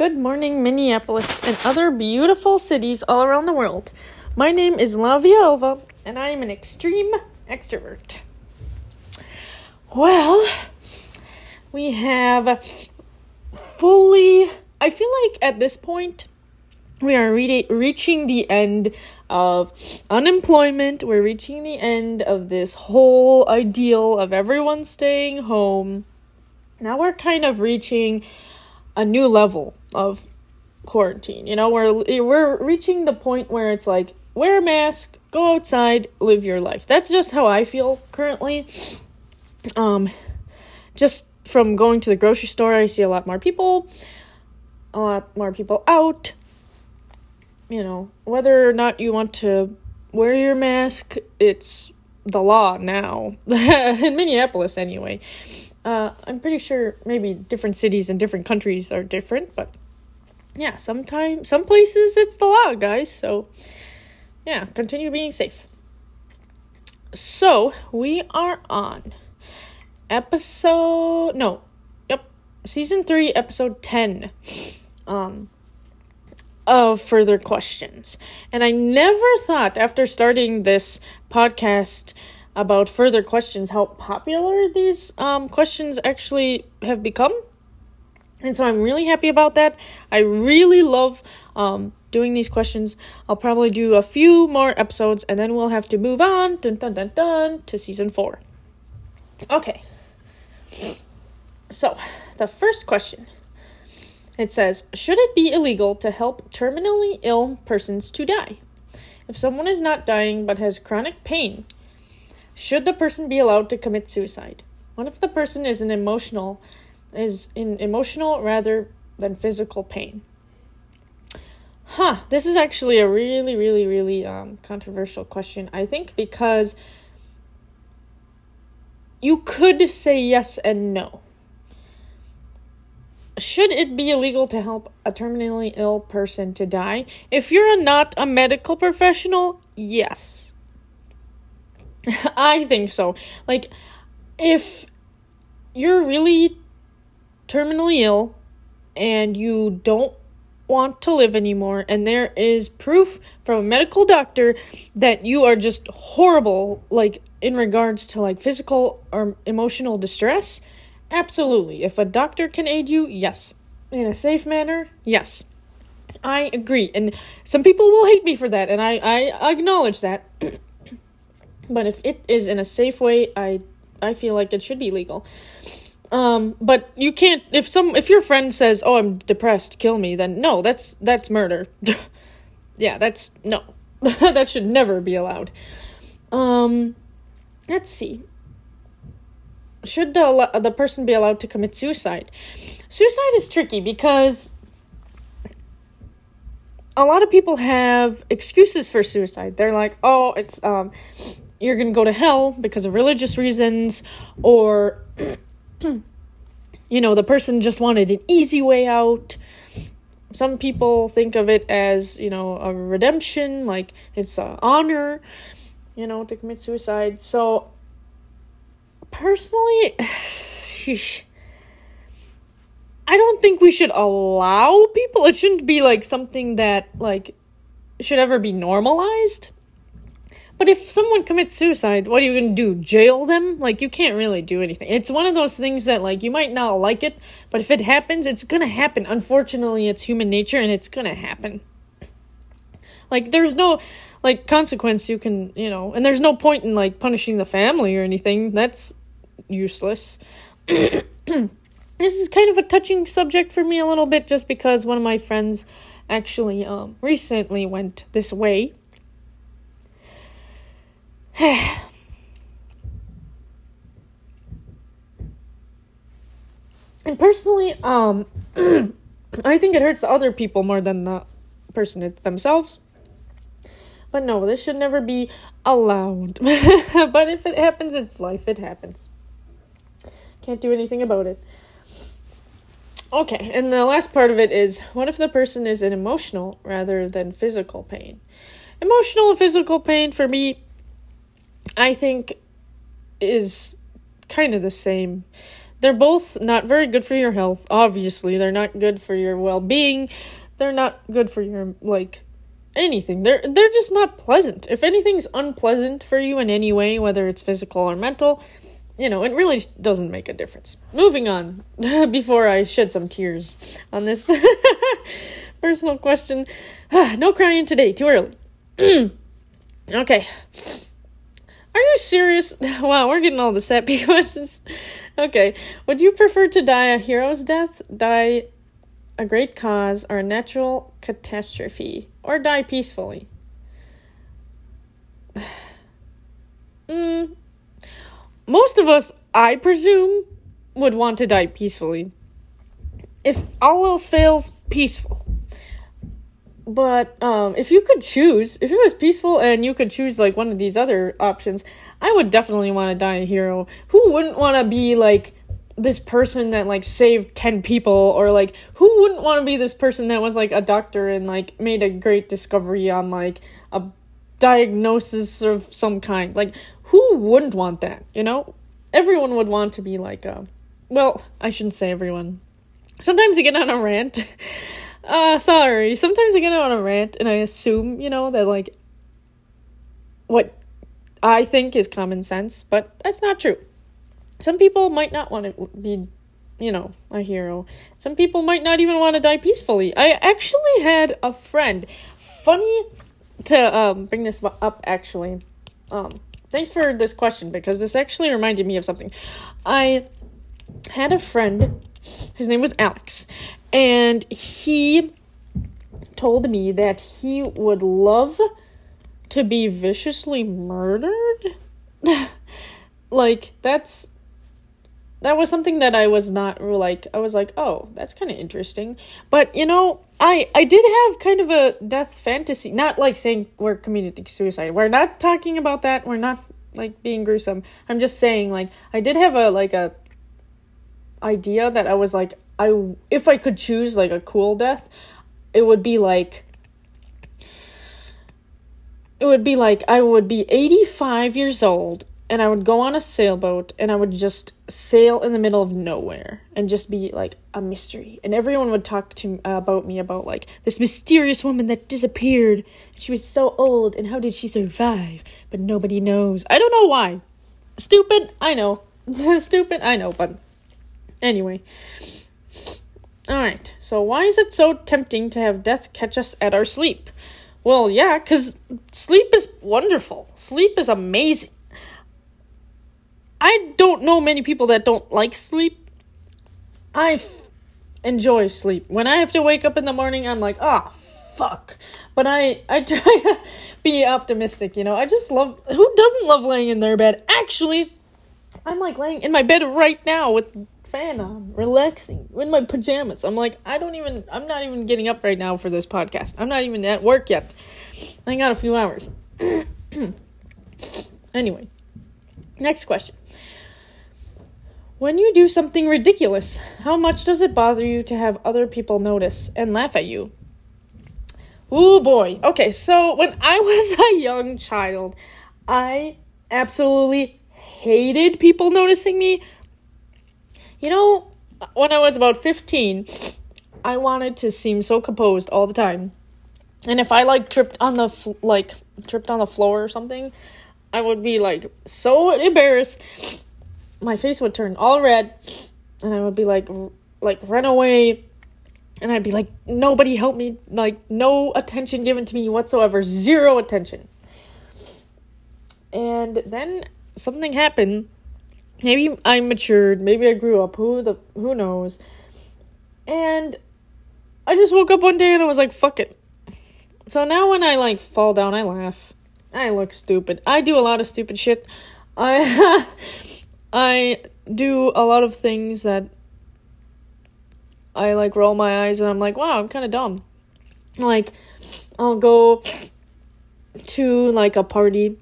Good morning, Minneapolis and other beautiful cities all around the world. My name is Lavia Alva, and I am an extreme extrovert. Well, we have fully, I feel like at this point, we are re- reaching the end of unemployment. We're reaching the end of this whole ideal of everyone staying home. Now we're kind of reaching a new level of quarantine. You know, we're we're reaching the point where it's like wear a mask, go outside, live your life. That's just how I feel currently. Um just from going to the grocery store, I see a lot more people, a lot more people out. You know, whether or not you want to wear your mask, it's the law now. In Minneapolis, anyway. Uh, I'm pretty sure maybe different cities and different countries are different, but yeah, sometimes, some places it's the law, guys. So yeah, continue being safe. So we are on episode no, yep, season three, episode ten. Um, of further questions. And I never thought after starting this podcast about further questions how popular these um, questions actually have become. And so I'm really happy about that. I really love um, doing these questions. I'll probably do a few more episodes and then we'll have to move on dun, dun, dun, dun, to season four. Okay. So, the first question it says Should it be illegal to help terminally ill persons to die? If someone is not dying but has chronic pain, should the person be allowed to commit suicide? What if the person is an emotional is in emotional rather than physical pain? Huh, this is actually a really, really, really um, controversial question, I think, because you could say yes and no. Should it be illegal to help a terminally ill person to die? If you're not a medical professional, yes. I think so. Like, if you're really terminally ill and you don't want to live anymore, and there is proof from a medical doctor that you are just horrible, like in regards to like physical or emotional distress, absolutely. If a doctor can aid you, yes. In a safe manner, yes. I agree. And some people will hate me for that, and I, I acknowledge that. but if it is in a safe way, I I feel like it should be legal. Um, but you can't if some if your friend says, "Oh, I'm depressed, kill me," then no, that's that's murder. yeah, that's no. that should never be allowed. Um, let's see. Should the the person be allowed to commit suicide? Suicide is tricky because a lot of people have excuses for suicide. They're like, "Oh, it's um you're going to go to hell because of religious reasons or you know, the person just wanted an easy way out. Some people think of it as, you know, a redemption, like it's an honor, you know, to commit suicide. So, personally, I don't think we should allow people. It shouldn't be like something that, like, should ever be normalized. But if someone commits suicide, what are you going to do? Jail them? Like, you can't really do anything. It's one of those things that, like, you might not like it, but if it happens, it's going to happen. Unfortunately, it's human nature and it's going to happen. Like, there's no, like, consequence you can, you know, and there's no point in, like, punishing the family or anything. That's useless. this is kind of a touching subject for me a little bit just because one of my friends actually um, recently went this way and personally, um, I think it hurts other people more than the person themselves. But no, this should never be allowed. but if it happens, it's life. It happens. Can't do anything about it. Okay, and the last part of it is what if the person is in emotional rather than physical pain? Emotional and physical pain for me I think is kind of the same. They're both not very good for your health, obviously. They're not good for your well being. They're not good for your, like, anything. They're they're just not pleasant. If anything's unpleasant for you in any way, whether it's physical or mental, you know, it really doesn't make a difference. Moving on, before I shed some tears on this personal question. no crying today, too early. okay. Are you serious? Wow, we're getting all the sappy questions. Okay. Would you prefer to die a hero's death, die a great cause, or a natural catastrophe, or die peacefully? mm, most of us, I presume, would want to die peacefully. If all else fails, peaceful. But um, if you could choose, if it was peaceful and you could choose like one of these other options, I would definitely want to die a hero. Who wouldn't want to be like this person that like saved 10 people or like who wouldn't want to be this person that was like a doctor and like made a great discovery on like a diagnosis of some kind? Like who wouldn't want that, you know? Everyone would want to be like a well, I shouldn't say everyone. Sometimes you get on a rant uh, sorry. Sometimes I get on a rant and I assume, you know, that like what I think is common sense, but that's not true. Some people might not want to be, you know, a hero. Some people might not even want to die peacefully. I actually had a friend. Funny to um, bring this up, actually. Um, thanks for this question because this actually reminded me of something. I had a friend. His name was Alex, and he told me that he would love to be viciously murdered. like that's that was something that I was not like I was like, "Oh, that's kind of interesting." But, you know, I I did have kind of a death fantasy, not like saying we're committing suicide. We're not talking about that. We're not like being gruesome. I'm just saying like I did have a like a idea that I was like I if I could choose like a cool death, it would be like it would be like I would be 85 years old and I would go on a sailboat and I would just sail in the middle of nowhere and just be like a mystery. And everyone would talk to uh, about me about like this mysterious woman that disappeared. She was so old and how did she survive? But nobody knows. I don't know why. Stupid, I know. Stupid, I know, but anyway. Alright, so why is it so tempting to have death catch us at our sleep? Well, yeah, because sleep is wonderful. Sleep is amazing. I don't know many people that don't like sleep. I f- enjoy sleep. When I have to wake up in the morning, I'm like, ah, oh, fuck. But I, I try to be optimistic, you know. I just love. Who doesn't love laying in their bed? Actually, I'm like laying in my bed right now with fan on, relaxing, in my pajamas. I'm like, I don't even, I'm not even getting up right now for this podcast. I'm not even at work yet. I got a few hours. anyway, next question. When you do something ridiculous, how much does it bother you to have other people notice and laugh at you? Oh boy. Okay, so when I was a young child, I absolutely hated people noticing me you know, when I was about 15, I wanted to seem so composed all the time. And if I like tripped on the fl- like tripped on the floor or something, I would be like so embarrassed. My face would turn all red and I would be like r- like run away and I'd be like nobody help me, like no attention given to me whatsoever, zero attention. And then something happened maybe I matured, maybe I grew up, who the who knows. And I just woke up one day and I was like, fuck it. So now when I like fall down, I laugh. I look stupid. I do a lot of stupid shit. I I do a lot of things that I like roll my eyes and I'm like, wow, I'm kind of dumb. Like I'll go to like a party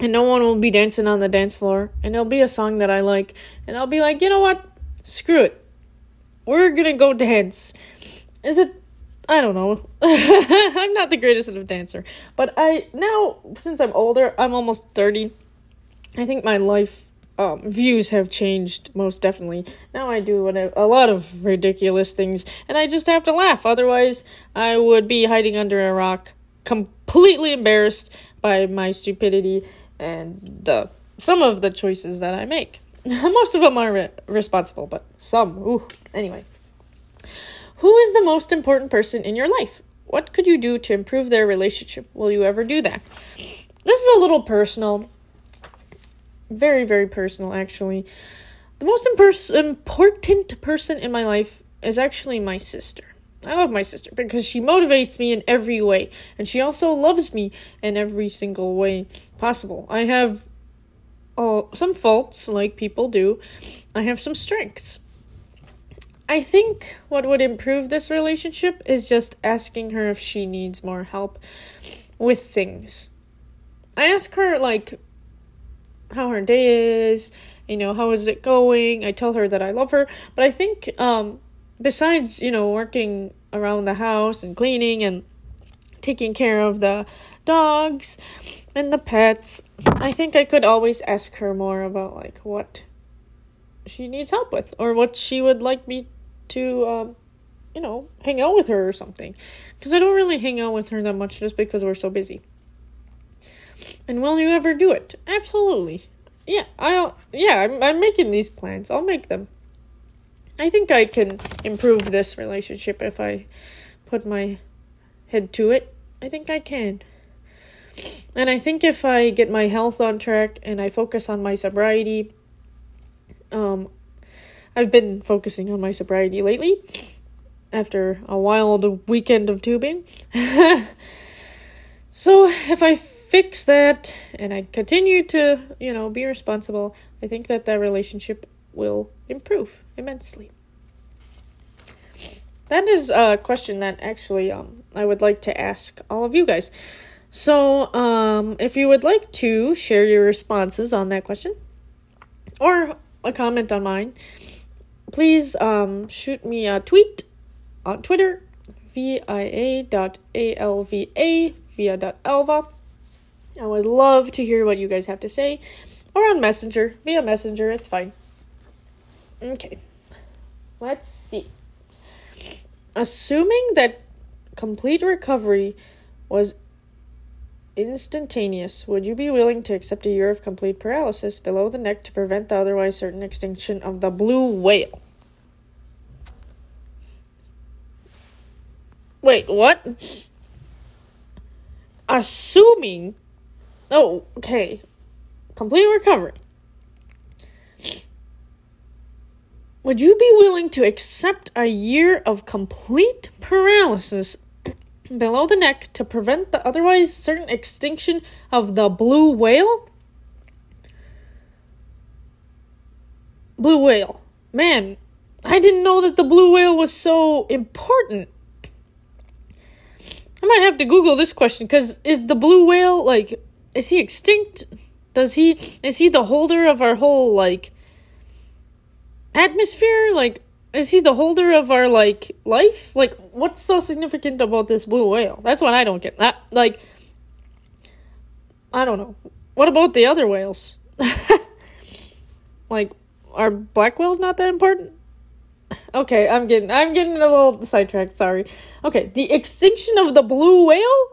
and no one will be dancing on the dance floor and it'll be a song that I like and I'll be like, "You know what? Screw it. We're to go dance." Is it I don't know. I'm not the greatest of dancer, but I now since I'm older, I'm almost 30. I think my life um, views have changed most definitely. Now I do a lot of ridiculous things, and I just have to laugh. Otherwise, I would be hiding under a rock, completely embarrassed by my stupidity and the some of the choices that I make. most of them are re- responsible, but some, ooh. Anyway, who is the most important person in your life? What could you do to improve their relationship? Will you ever do that? This is a little personal very, very personal, actually. The most impers- important person in my life is actually my sister. I love my sister because she motivates me in every way, and she also loves me in every single way possible. I have uh, some faults, like people do, I have some strengths. I think what would improve this relationship is just asking her if she needs more help with things. I ask her, like, how her day is, you know, how is it going? I tell her that I love her, but I think um besides, you know, working around the house and cleaning and taking care of the dogs and the pets, I think I could always ask her more about like what she needs help with or what she would like me to um you know, hang out with her or something. Because I don't really hang out with her that much just because we're so busy. And will you ever do it? Absolutely. Yeah, I'll. Yeah, I'm. I'm making these plans. I'll make them. I think I can improve this relationship if I put my head to it. I think I can. And I think if I get my health on track and I focus on my sobriety, um, I've been focusing on my sobriety lately after a wild weekend of tubing. so if I fix that and I continue to, you know, be responsible, I think that that relationship will improve immensely. That is a question that actually um I would like to ask all of you guys. So, um if you would like to share your responses on that question or a comment on mine, please um shoot me a tweet on Twitter via.alva via.alva I would love to hear what you guys have to say. Or on Messenger. Via Messenger, it's fine. Okay. Let's see. Assuming that complete recovery was instantaneous, would you be willing to accept a year of complete paralysis below the neck to prevent the otherwise certain extinction of the blue whale? Wait, what? Assuming Oh, okay. Complete recovery. Would you be willing to accept a year of complete paralysis below the neck to prevent the otherwise certain extinction of the blue whale? Blue whale. Man, I didn't know that the blue whale was so important. I might have to Google this question because is the blue whale like is he extinct? Does he is he the holder of our whole like atmosphere? Like is he the holder of our like life? Like what's so significant about this blue whale? That's what I don't get. That like I don't know. What about the other whales? like are black whales not that important? Okay, I'm getting I'm getting a little sidetracked, sorry. Okay, the extinction of the blue whale?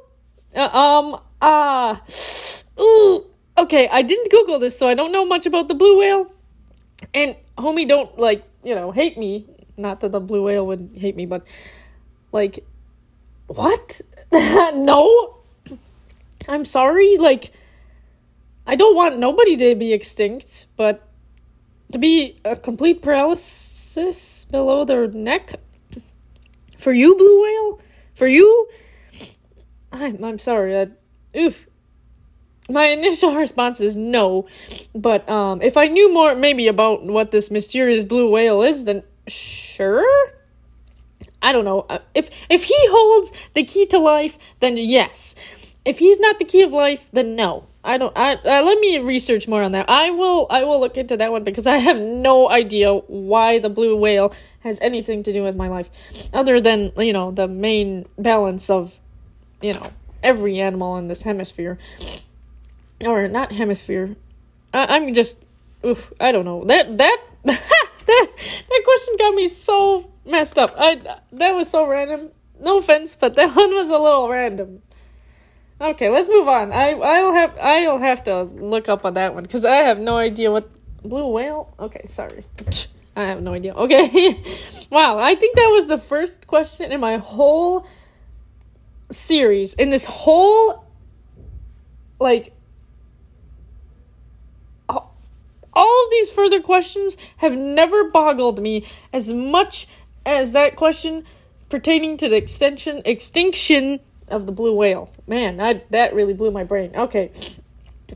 Uh, um ah uh, Ooh, okay, I didn't Google this, so I don't know much about the blue whale. And homie, don't like you know hate me. Not that the blue whale would hate me, but like, what? no, I'm sorry. Like, I don't want nobody to be extinct, but to be a complete paralysis below their neck for you, blue whale, for you. I'm I'm sorry. Oof my initial response is no, but um, if I knew more maybe about what this mysterious blue whale is, then sure. I don't know. Uh, if if he holds the key to life, then yes. If he's not the key of life, then no. I don't. I uh, let me research more on that. I will. I will look into that one because I have no idea why the blue whale has anything to do with my life, other than you know the main balance of, you know, every animal in this hemisphere or not hemisphere. I- I'm just oof, I don't know. That that that that question got me so messed up. I that was so random. No offense, but that one was a little random. Okay, let's move on. I I'll have I'll have to look up on that one because I have no idea what blue whale. Okay, sorry. I have no idea. Okay. wow, I think that was the first question in my whole series. In this whole like all of these further questions have never boggled me as much as that question pertaining to the extension extinction of the blue whale. Man, that that really blew my brain. Okay.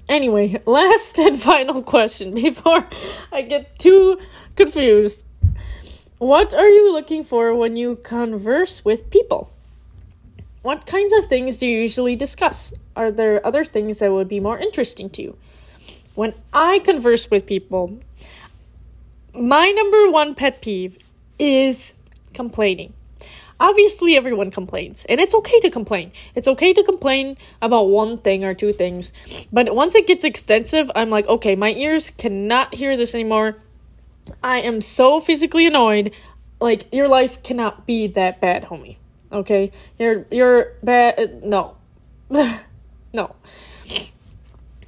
Anyway, last and final question before I get too confused. What are you looking for when you converse with people? What kinds of things do you usually discuss? Are there other things that would be more interesting to you? When I converse with people, my number one pet peeve is complaining. Obviously, everyone complains, and it's okay to complain. It's okay to complain about one thing or two things, but once it gets extensive, I'm like, okay, my ears cannot hear this anymore. I am so physically annoyed. Like, your life cannot be that bad, homie. Okay? You're, you're bad. No. no.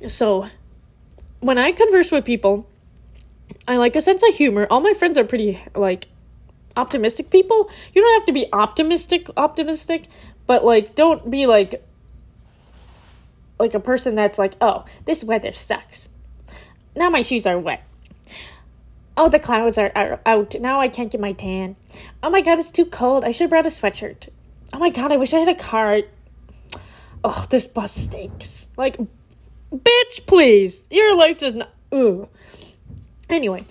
So, when I converse with people, I like a sense of humor. All my friends are pretty, like, optimistic people. You don't have to be optimistic, optimistic, but like don't be like like a person that's like, "Oh, this weather sucks. Now my shoes are wet. Oh, the clouds are, are out. Now I can't get my tan. Oh my god, it's too cold. I should have brought a sweatshirt. Oh my god, I wish I had a car. Oh, this bus stinks. Like, bitch, please. Your life does not. Ugh. Anyway,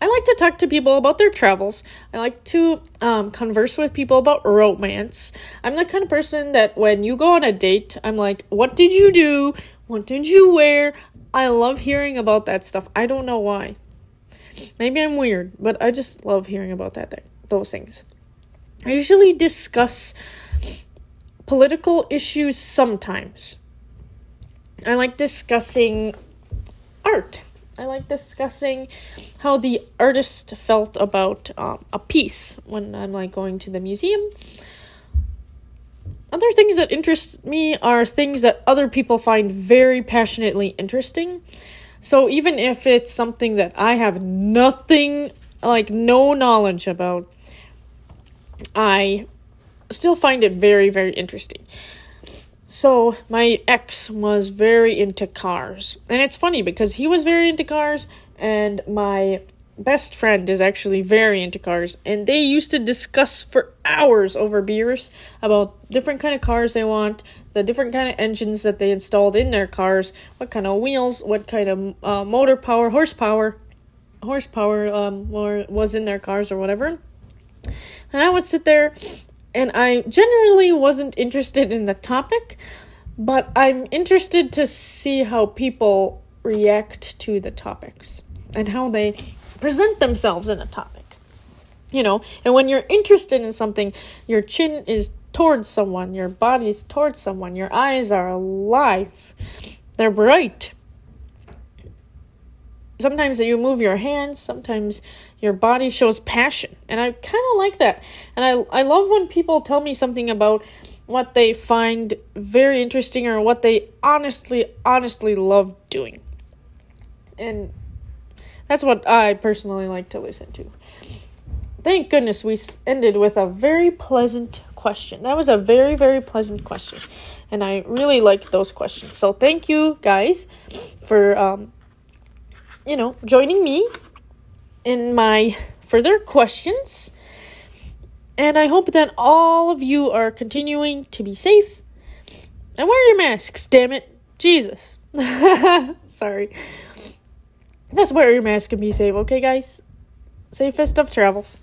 I like to talk to people about their travels. I like to um, converse with people about romance. I'm the kind of person that when you go on a date, I'm like, what did you do? What did you wear? I love hearing about that stuff. I don't know why. Maybe I'm weird, but I just love hearing about that thing, those things. I usually discuss political issues sometimes. I like discussing art I like discussing how the artist felt about um, a piece when I'm like going to the museum. Other things that interest me are things that other people find very passionately interesting. So even if it's something that I have nothing, like no knowledge about, I still find it very, very interesting. So, my ex was very into cars. And it's funny because he was very into cars, and my best friend is actually very into cars. And they used to discuss for hours over beers about different kind of cars they want, the different kind of engines that they installed in their cars, what kind of wheels, what kind of uh, motor power, horsepower, horsepower um, was in their cars or whatever. And I would sit there and I generally wasn't interested in the topic, but I'm interested to see how people react to the topics and how they present themselves in a topic. You know, and when you're interested in something, your chin is towards someone, your body's towards someone, your eyes are alive, they're bright. Sometimes you move your hands, sometimes your body shows passion. And I kind of like that. And I, I love when people tell me something about what they find very interesting or what they honestly, honestly love doing. And that's what I personally like to listen to. Thank goodness we ended with a very pleasant question. That was a very, very pleasant question. And I really liked those questions. So thank you guys for, um, you know, joining me in my further questions. And I hope that all of you are continuing to be safe and wear your masks, damn it. Jesus. Sorry. Just wear your mask and be safe, okay, guys? Safest of travels.